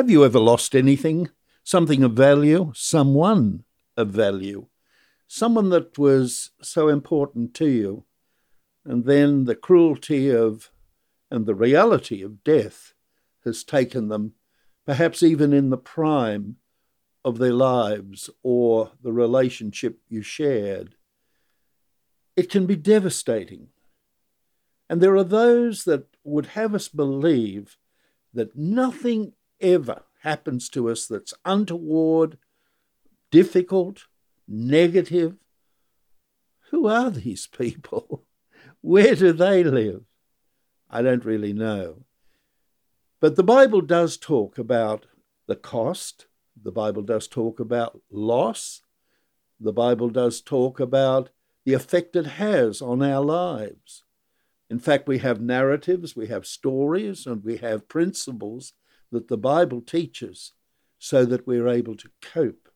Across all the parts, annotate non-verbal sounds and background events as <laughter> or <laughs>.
Have you ever lost anything? Something of value? Someone of value? Someone that was so important to you? And then the cruelty of and the reality of death has taken them, perhaps even in the prime of their lives or the relationship you shared. It can be devastating. And there are those that would have us believe that nothing ever happens to us that's untoward, difficult, negative. Who are these people? <laughs> Where do they live? I don't really know. But the Bible does talk about the cost. The Bible does talk about loss. The Bible does talk about the effect it has on our lives. In fact, we have narratives, we have stories, and we have principles that the Bible teaches so that we're able to cope.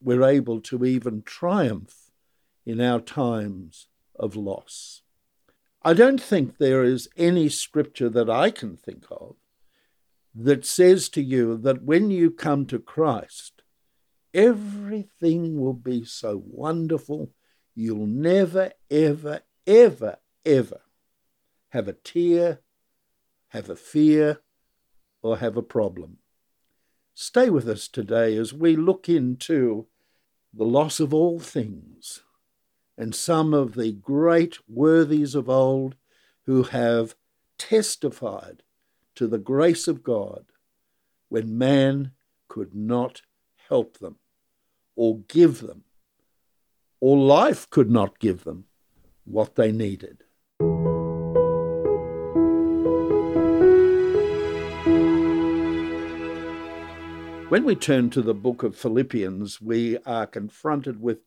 We're able to even triumph in our times of loss. I don't think there is any scripture that I can think of that says to you that when you come to Christ, everything will be so wonderful, you'll never, ever, ever, ever have a tear, have a fear, or have a problem. Stay with us today as we look into the loss of all things and some of the great worthies of old who have testified to the grace of God when man could not help them or give them, or life could not give them what they needed. When we turn to the book of Philippians, we are confronted with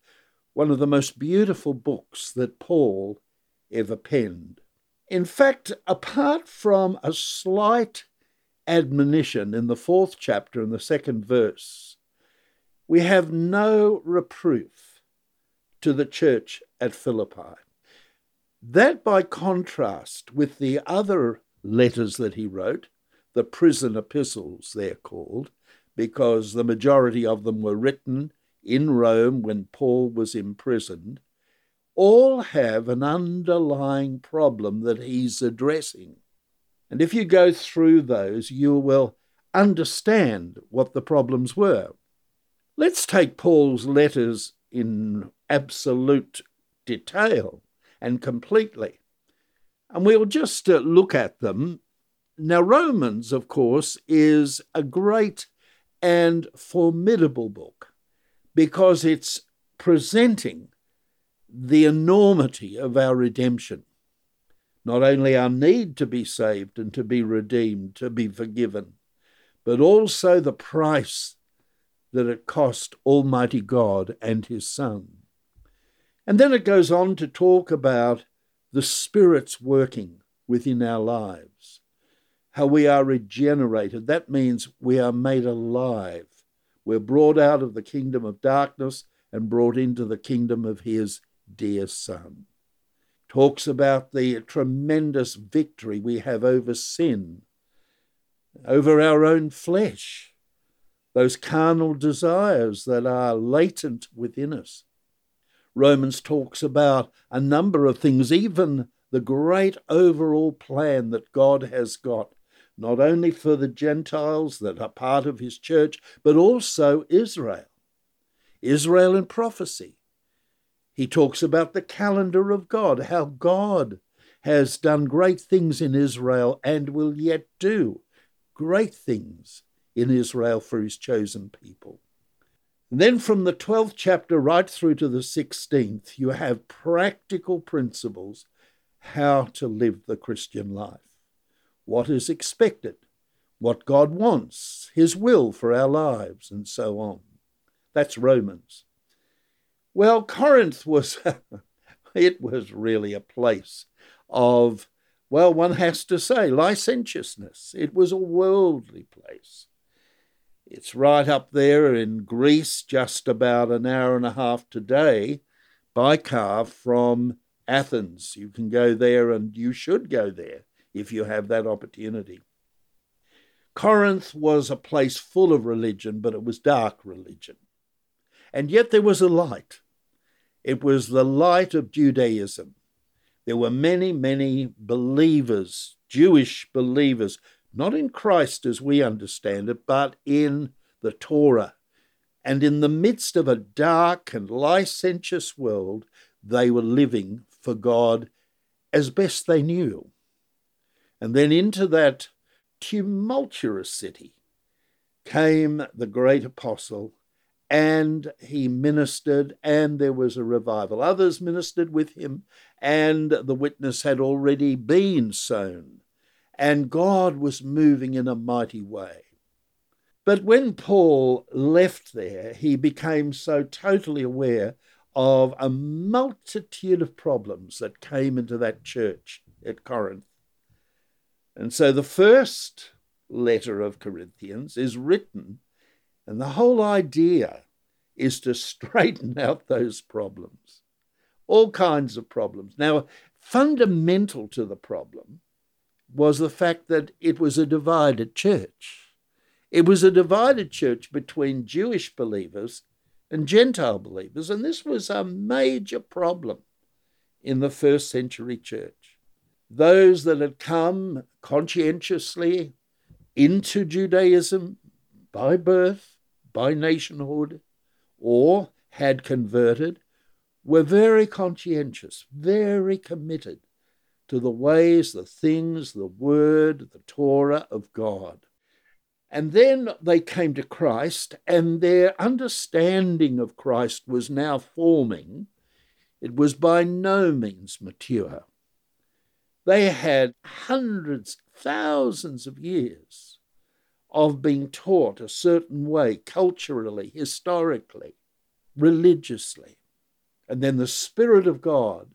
one of the most beautiful books that Paul ever penned. In fact, apart from a slight admonition in the fourth chapter and the second verse, we have no reproof to the church at Philippi. That, by contrast with the other letters that he wrote, the prison epistles, they're called, because the majority of them were written in Rome when Paul was imprisoned, all have an underlying problem that he's addressing. And if you go through those, you will understand what the problems were. Let's take Paul's letters in absolute detail and completely. And we'll just uh, look at them. Now, Romans, of course, is a great and formidable book because it's presenting the enormity of our redemption. Not only our need to be saved and to be redeemed, to be forgiven, but also the price that it cost Almighty God and His Son. And then it goes on to talk about the Spirit's working within our lives how we are regenerated. That means we are made alive. We're brought out of the kingdom of darkness and brought into the kingdom of his dear Son. Talks about the tremendous victory we have over sin, over our own flesh, those carnal desires that are latent within us. Romans talks about a number of things, even the great overall plan that God has got not only for the Gentiles that are part of his church, but also Israel. Israel in prophecy. He talks about the calendar of God, how God has done great things in Israel and will yet do great things in Israel for his chosen people. And then from the 12th chapter right through to the 16th, you have practical principles how to live the Christian life what is expected, what God wants, His will for our lives, and so on. That's Romans. Well, Corinth was, <laughs> it was really a place of, well, one has to say, licentiousness. It was a worldly place. It's right up there in Greece, just about an hour and a half today by car from Athens. You can go there and you should go there if you have that opportunity. Corinth was a place full of religion, but it was dark religion. And yet there was a light. It was the light of Judaism. There were many, many believers, Jewish believers, not in Christ as we understand it, but in the Torah. And in the midst of a dark and licentious world, they were living for God as best they knew. And then into that tumultuous city came the great apostle, and he ministered, and there was a revival. Others ministered with him, and the witness had already been sown, and God was moving in a mighty way. But when Paul left there, he became so totally aware of a multitude of problems that came into that church at Corinth. And so the first letter of Corinthians is written, and the whole idea is to straighten <laughs> out those problems, all kinds of problems. Now, fundamental to the problem was the fact that it was a divided church. It was a divided church between Jewish believers and Gentile believers, and this was a major problem in the first century church. Those that had come conscientiously into Judaism by birth, by nationhood, or had converted were very conscientious, very committed to the ways, the things, the word, the Torah of God. And then they came to Christ, and their understanding of Christ was now forming. It was by no means mature. They had hundreds, thousands of years of being taught a certain way, culturally, historically, religiously. And then the Spirit of God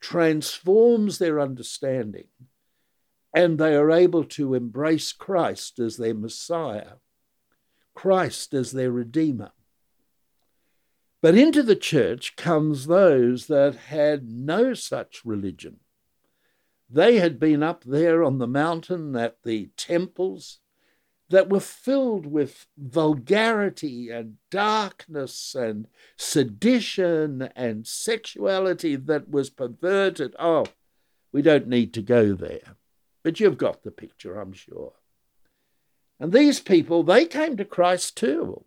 transforms their understanding and they are able to embrace Christ as their Messiah, Christ as their Redeemer. But into the church comes those that had no such religion. They had been up there on the mountain at the temples that were filled with vulgarity and darkness and sedition and sexuality that was perverted. Oh, we don't need to go there. But you've got the picture, I'm sure. And these people, they came to Christ too.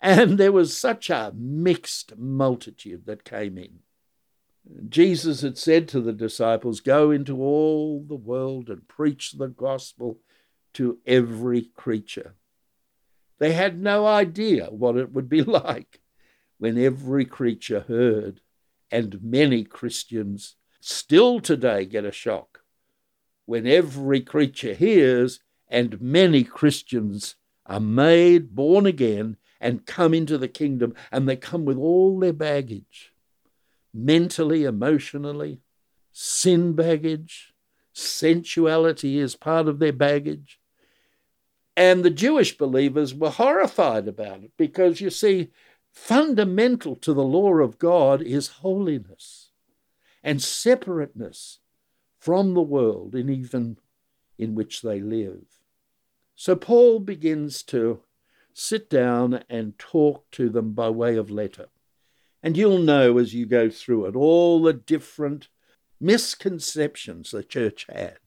And there was such a mixed multitude that came in. Jesus had said to the disciples, Go into all the world and preach the gospel to every creature. They had no idea what it would be <laughs> like when every creature heard, and many Christians still today get a shock when every creature hears and many Christians are made born again and come into the kingdom, and they come with all their baggage mentally, emotionally, sin baggage, sensuality is part of their baggage. And the Jewish believers were horrified about it because you see, fundamental to the law of God is holiness and separateness from the world and even in which they live. So Paul begins to sit down and talk to them by way of letter. And you'll know as you go through it all the different misconceptions the church had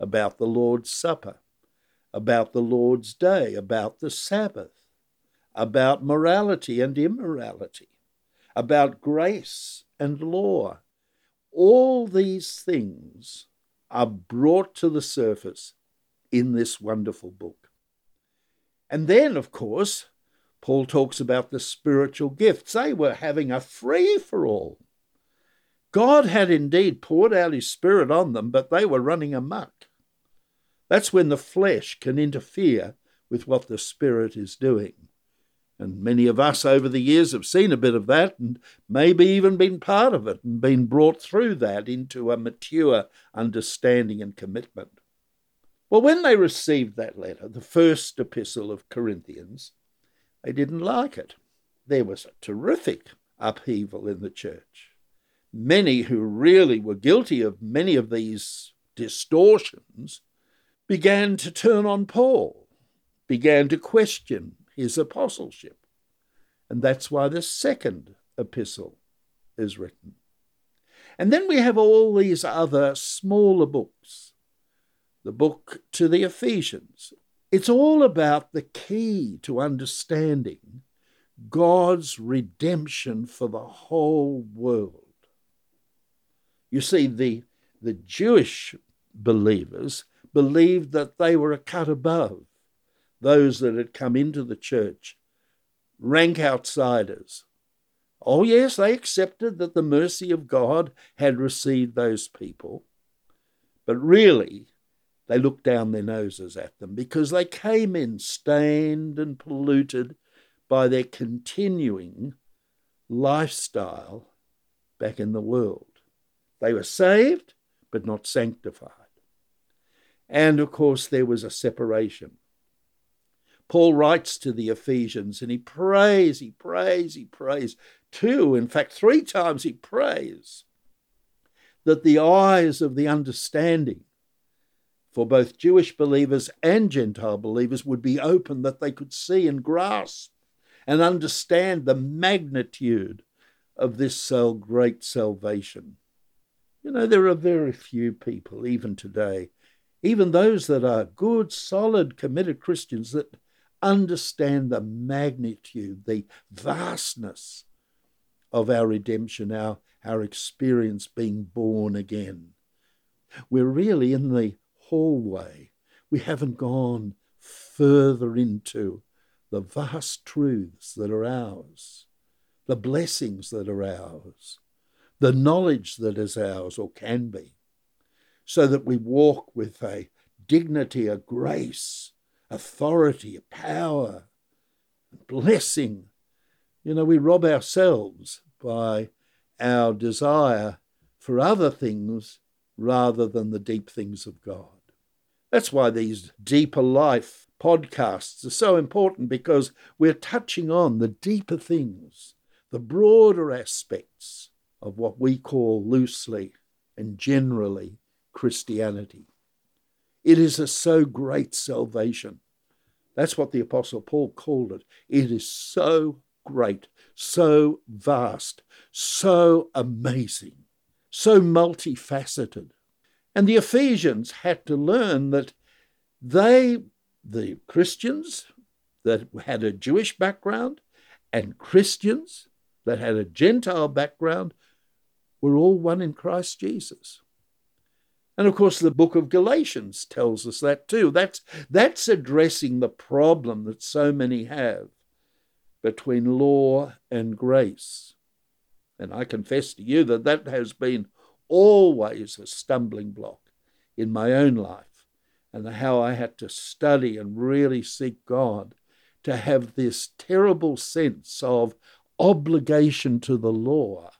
about the Lord's Supper, about the Lord's Day, about the Sabbath, about morality and immorality, about grace and law, all these things are brought to the surface in this wonderful book. And then, of course, Paul talks about the spiritual gifts. They were having a free for all. God had indeed poured out his Spirit on them, but they were running amuck. That's when the flesh can interfere with what the Spirit is doing. And many of us over the years have seen a bit of that and maybe even been part of it and been brought through that into a mature understanding and commitment. Well, when they received that letter, the first epistle of Corinthians, they didn't like it. There was a terrific upheaval in the church. Many who really were guilty of many of these distortions began to turn on Paul, began to question his apostleship. And that's why the second epistle is written. And then we have all these other smaller books. The book to the Ephesians. It's all about the key to understanding God's redemption for the whole world. You see, the, the Jewish believers believed that they were a cut above those that had come into the church, rank outsiders. Oh, yes, they accepted that the mercy of God had received those people, but really, they looked down their noses at them because they came in stained and polluted by their continuing lifestyle back in the world. They were saved, but not sanctified. And of course, there was a separation. Paul writes to the Ephesians and he prays, he prays, he prays. Two, in fact, three times he prays that the eyes of the understanding for both Jewish believers and Gentile believers would be open, that they could see and grasp and understand the magnitude of this great salvation. You know, there are very few people, even today, even those that are good, solid, committed Christians, that understand the magnitude, the vastness of our redemption, our, our experience being born again. We're really in the hallway. We haven't gone further into the vast truths that are ours, the blessings that are ours, the knowledge that is ours or can be, so that we walk with a dignity, a grace, authority, a power, blessing. You know, we rob ourselves by our desire for other things rather than the deep things of God. That's why these deeper life podcasts are so important because we're touching on the deeper things, the broader aspects of what we call loosely and generally Christianity. It is a so great salvation. That's what the Apostle Paul called it. It is so great, so vast, so amazing, so multifaceted. And the Ephesians had to learn that they, the Christians that had a Jewish background and Christians that had a Gentile background, were all one in Christ Jesus. And of course, the book of Galatians tells us that too. That's, that's addressing the problem that so many have between law and grace. And I confess to you that that has been always a stumbling block in my own life, and how I had to study and really seek God to have this terrible sense of obligation to the law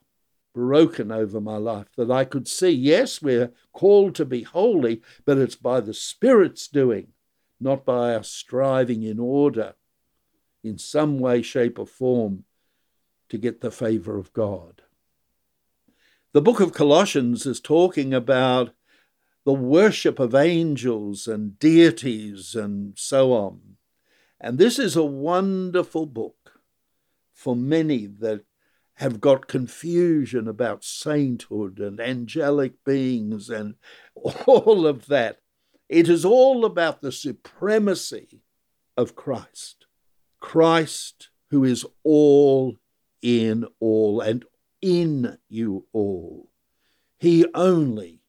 broken over my life that I could see, yes, we're called to be holy, but it's by the Spirit's doing, not by our striving in order, in some way, shape, or form, to get the favor of God. The book of Colossians is talking about the worship of angels and deities and so on. And this is a wonderful book for many that have got confusion about sainthood and angelic beings and all of that. It is all about the supremacy of Christ. Christ, who is all in all and in you all. He only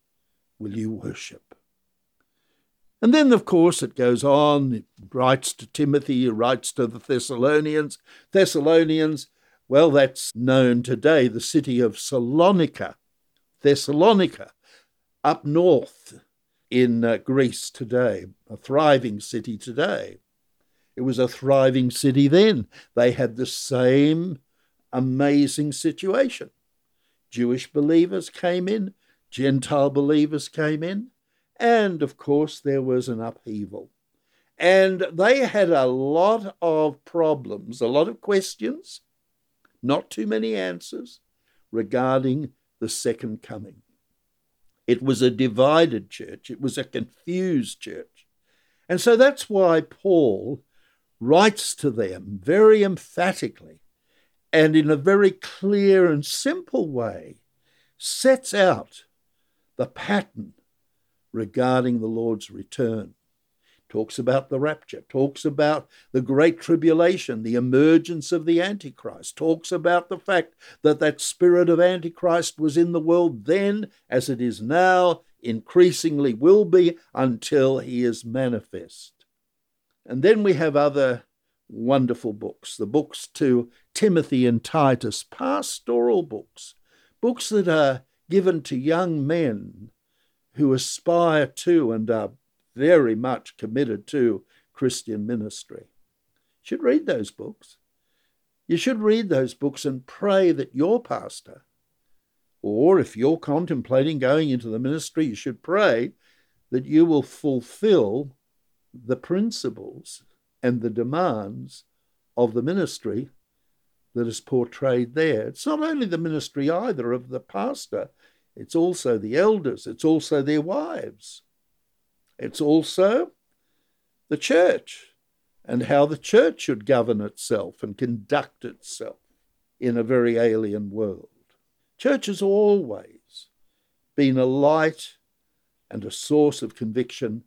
will you worship. And then, of course, it goes on. It writes to Timothy, it writes to the Thessalonians. Thessalonians, well, that's known today, the city of Salonika, Thessalonica, up north in uh, Greece today, a thriving city today. It was a thriving city then. They had the same amazing situation. Jewish believers came in, Gentile believers came in, and of course there was an upheaval. And they had a lot of problems, a lot of questions, not too many answers regarding the second coming. It was a divided church, it was a confused church. And so that's why Paul writes to them very emphatically and in a very clear and simple way sets out the pattern regarding the Lord's return. Talks about the rapture, talks about the great tribulation, the emergence of the Antichrist, talks about the fact that that spirit of Antichrist was in the world then as it is now, increasingly will be until he is manifest. And then we have other wonderful books, the books to Timothy and Titus, pastoral books, books that are given to young men who aspire to and are very much committed to Christian ministry. You should read those books. You should read those books and pray that your pastor, or if you're contemplating going into the ministry, you should pray that you will fulfill the principles and the demands of the ministry that is portrayed there. It's not only the ministry either of the pastor, it's also the elders, it's also their wives, it's also the church and how the church should govern itself and conduct itself in a very alien world. Church has always been a light and a source of conviction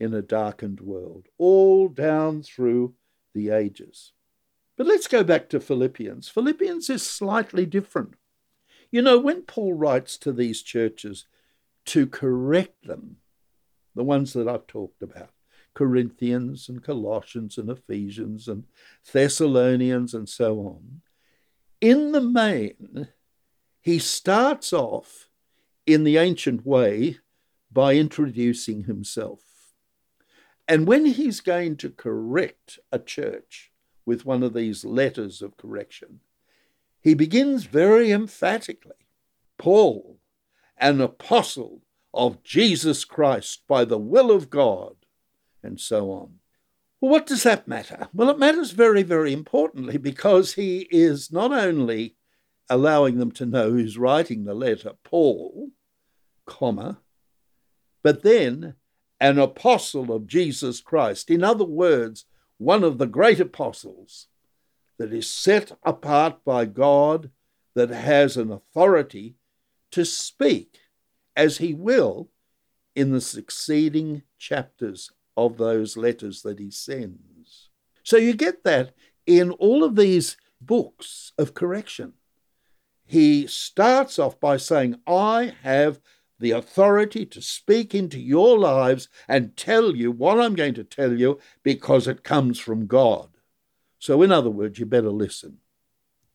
in a darkened world, all down through the ages. But let's go back to Philippians. Philippians is slightly different. You know, when Paul writes to these churches to correct them, the ones that I've talked about, Corinthians and Colossians and Ephesians and Thessalonians and so on, in the main, he starts off in the ancient way by introducing himself. And when he's going to correct a church with one of these letters of correction, he begins very emphatically Paul, an apostle of Jesus Christ by the will of God, and so on. Well, what does that matter? Well, it matters very, very importantly because he is not only allowing them to know who's writing the letter, Paul, comma, but then an apostle of Jesus Christ. In other words, one of the great apostles that is set apart by God, that has an authority to speak as he will in the succeeding chapters of those letters that he sends. So you get that in all of these books of correction. He starts off by saying, I have the authority to speak into your lives and tell you what I'm going to tell you because it comes from God. So, in other words, you better listen.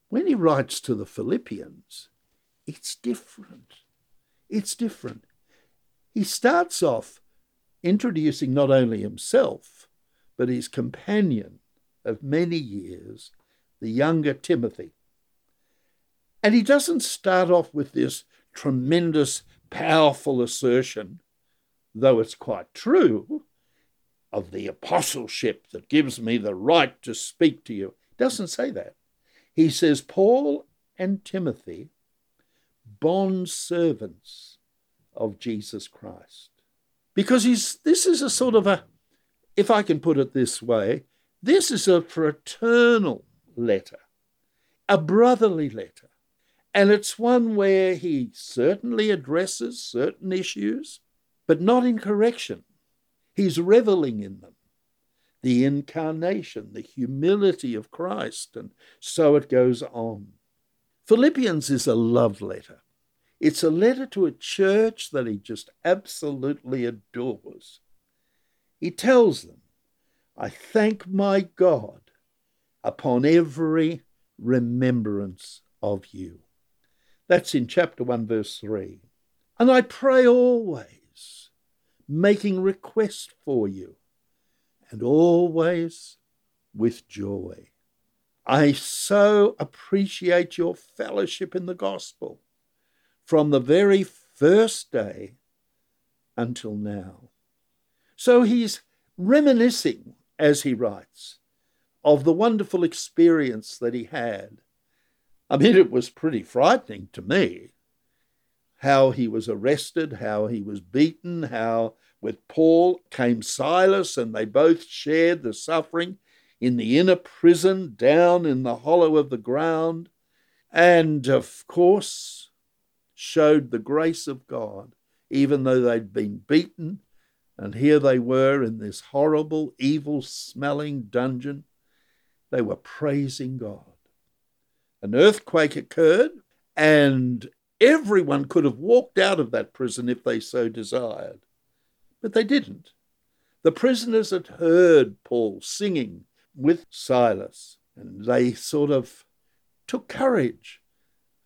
When he writes to the Philippians, it's different. It's different. He starts off introducing not only himself, but his companion of many years, the younger Timothy. And he doesn't start off with this tremendous powerful assertion, though it's quite true, of the apostleship that gives me the right to speak to you. Doesn't say that. He says, Paul and Timothy, bond servants of Jesus Christ. Because he's, this is a sort of a, if I can put it this way, this is a fraternal letter, a brotherly letter. And it's one where he certainly addresses certain issues, but not in correction. He's reveling in them. The incarnation, the humility of Christ, and so it goes on. Philippians is a love letter. It's a letter to a church that he just absolutely adores. He tells them, I thank my God upon every remembrance of you. That's in chapter 1, verse 3. And I pray always, making request for you, and always with joy. I so appreciate your fellowship in the gospel from the very first day until now. So he's reminiscing, as he writes, of the wonderful experience that he had I mean, it was pretty frightening to me how he was arrested, how he was beaten, how With Paul came Silas, and they both shared the suffering in the inner prison down in the hollow of the ground, and of course showed the grace of God, even though they'd been beaten. And here they were in this horrible, evil smelling dungeon. They were praising God. An earthquake occurred, and everyone could have walked out of that prison if they so desired. But they didn't. The prisoners had heard Paul singing with Silas, and they sort of took courage.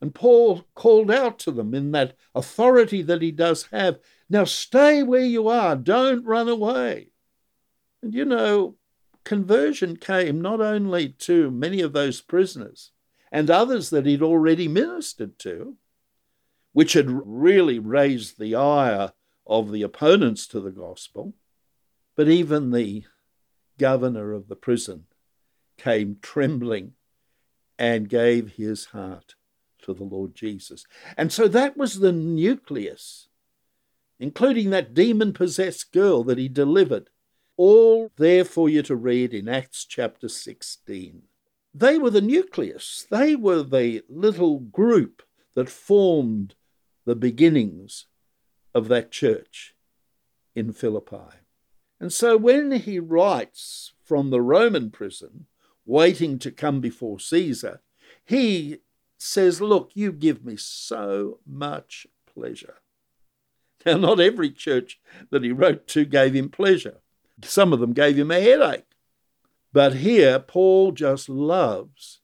And Paul called out to them in that authority that he does have now stay where you are, don't run away. And you know, conversion came not only to many of those prisoners and others that he'd already ministered to, which had really raised the ire of the opponents to the gospel, but even the governor of the prison came trembling and gave his heart to the Lord Jesus. And so that was the nucleus, including that demon possessed girl that he delivered, all there for you to read in Acts chapter 16. They were the nucleus, they were the little group that formed the beginnings of that church in Philippi. And so when he writes from the Roman prison, waiting to come before Caesar, he says, Look, you give me so much pleasure. Now, not every church that he wrote to gave him pleasure, some of them gave him a headache. But here, Paul just loves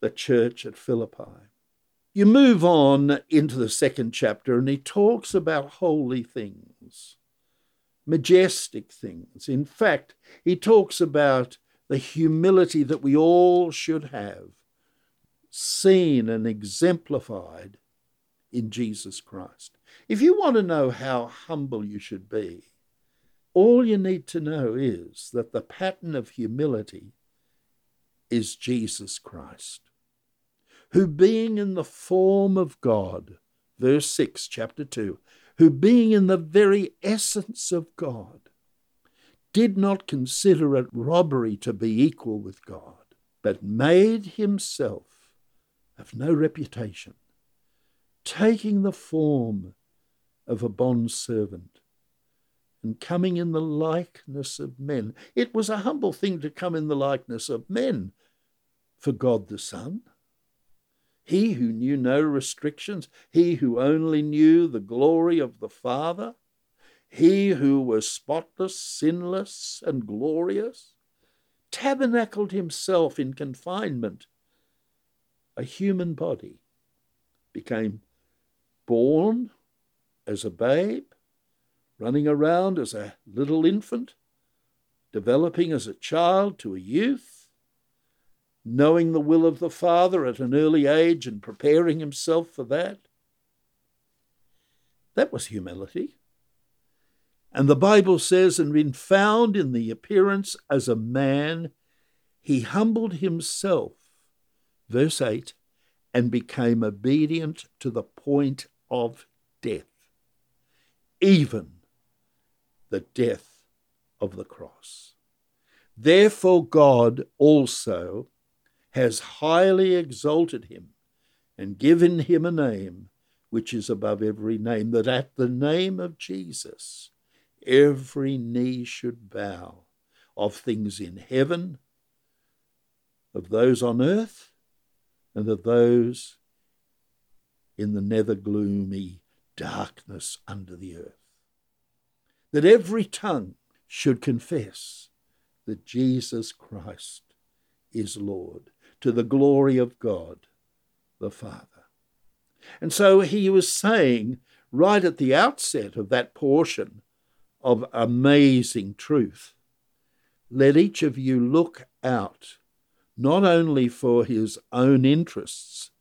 the church at Philippi. You move on into the second chapter, and he talks about holy things, majestic things. In fact, he talks about the humility that we all should have, seen and exemplified in Jesus Christ. If you want to know how humble you should be, all you need to know is that the pattern of humility is Jesus Christ who being in the form of God, verse 6, chapter 2, who being in the very essence of God, did not consider it robbery to be equal with God, but made himself of no reputation, taking the form of a bondservant and coming in the likeness of men. It was a humble thing to come in the likeness of men for God the Son. He who knew no restrictions, he who only knew the glory of the Father, he who was spotless, sinless, and glorious, tabernacled himself in confinement, a human body, became born as a babe, running around as a little infant, developing as a child to a youth, knowing the will of the Father at an early age and preparing himself for that. That was humility. And the Bible says, and being found in the appearance as a man, he humbled himself, verse 8, and became obedient to the point of death, even the death of the cross. Therefore, God also has highly exalted him and given him a name which is above every name, that at the name of Jesus every knee should bow of things in heaven, of those on earth, and of those in the nether gloomy darkness under the earth. That every tongue should confess that Jesus Christ is Lord to the glory of God the Father. And so he was saying right at the outset of that portion of amazing truth let each of you look out not only for his own interests,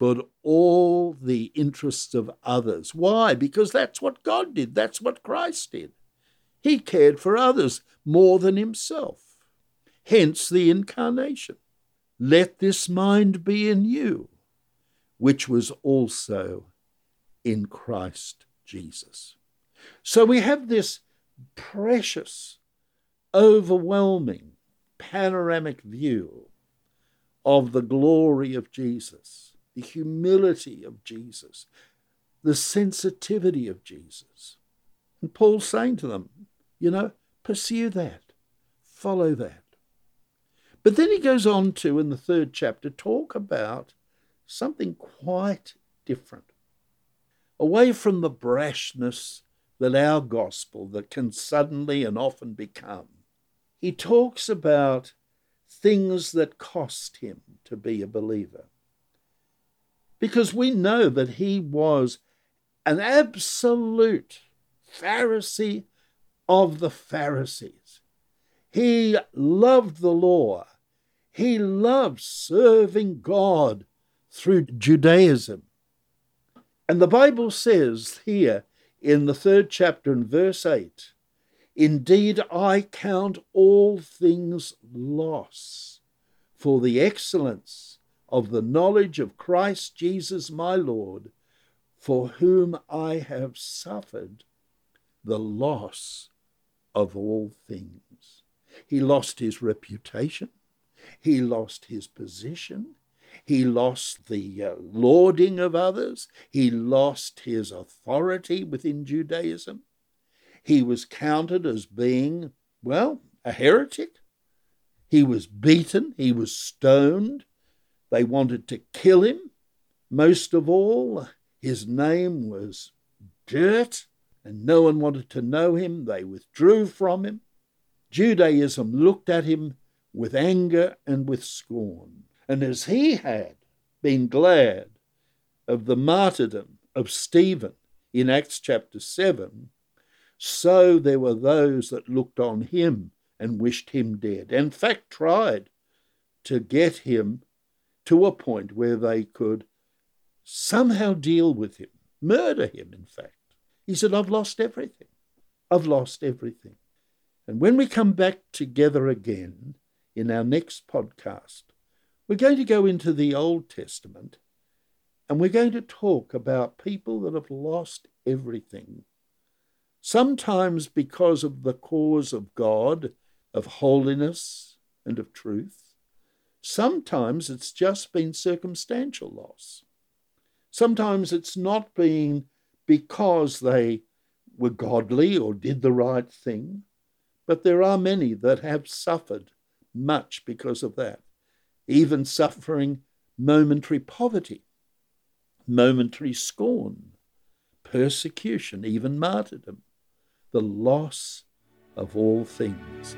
but all the interests of others. Why? Because that's what God did, that's what Christ did. He cared for others more than himself. Hence the incarnation. Let this mind be in you, which was also in Christ Jesus. So we have this precious, overwhelming, panoramic view of the glory of Jesus, the humility of Jesus, the sensitivity of Jesus. And Paul's saying to them, you know, pursue that, follow that. But then he goes on to, in the third chapter, talk about something quite different. Away from the brashness that our gospel that can suddenly and often become. He talks about things that cost him to be a believer. Because we know that he was an absolute Pharisee of the Pharisees. He loved the law. He loved serving God through Judaism. And the Bible says here in the third chapter and verse 8 Indeed, I count all things loss for the excellence of the knowledge of Christ Jesus my Lord, for whom I have suffered the loss of all things. He lost his reputation, he lost his position, he lost the uh, lauding of others. He lost his authority within Judaism. He was counted as being, well, a heretic. He was beaten. He was stoned. They wanted to kill him. Most of all, his name was dirt, and no one wanted to know him. They withdrew from him. Judaism looked at him with anger and with scorn. And as he had been glad of the martyrdom of Stephen in Acts chapter 7, so there were those that looked on him and wished him dead. In fact, tried to get him to a point where they could somehow deal with him, murder him, in fact. He said, I've lost everything. I've lost everything. And when we come back together again in our next podcast, we're going to go into the Old Testament and we're going to talk about people that have lost everything. Sometimes because of the cause of God, of holiness, and of truth. Sometimes it's just been circumstantial loss. Sometimes it's not been because they were godly or did the right thing, but there are many that have suffered much because of that even suffering momentary poverty, momentary scorn, persecution, even martyrdom, the loss of all things.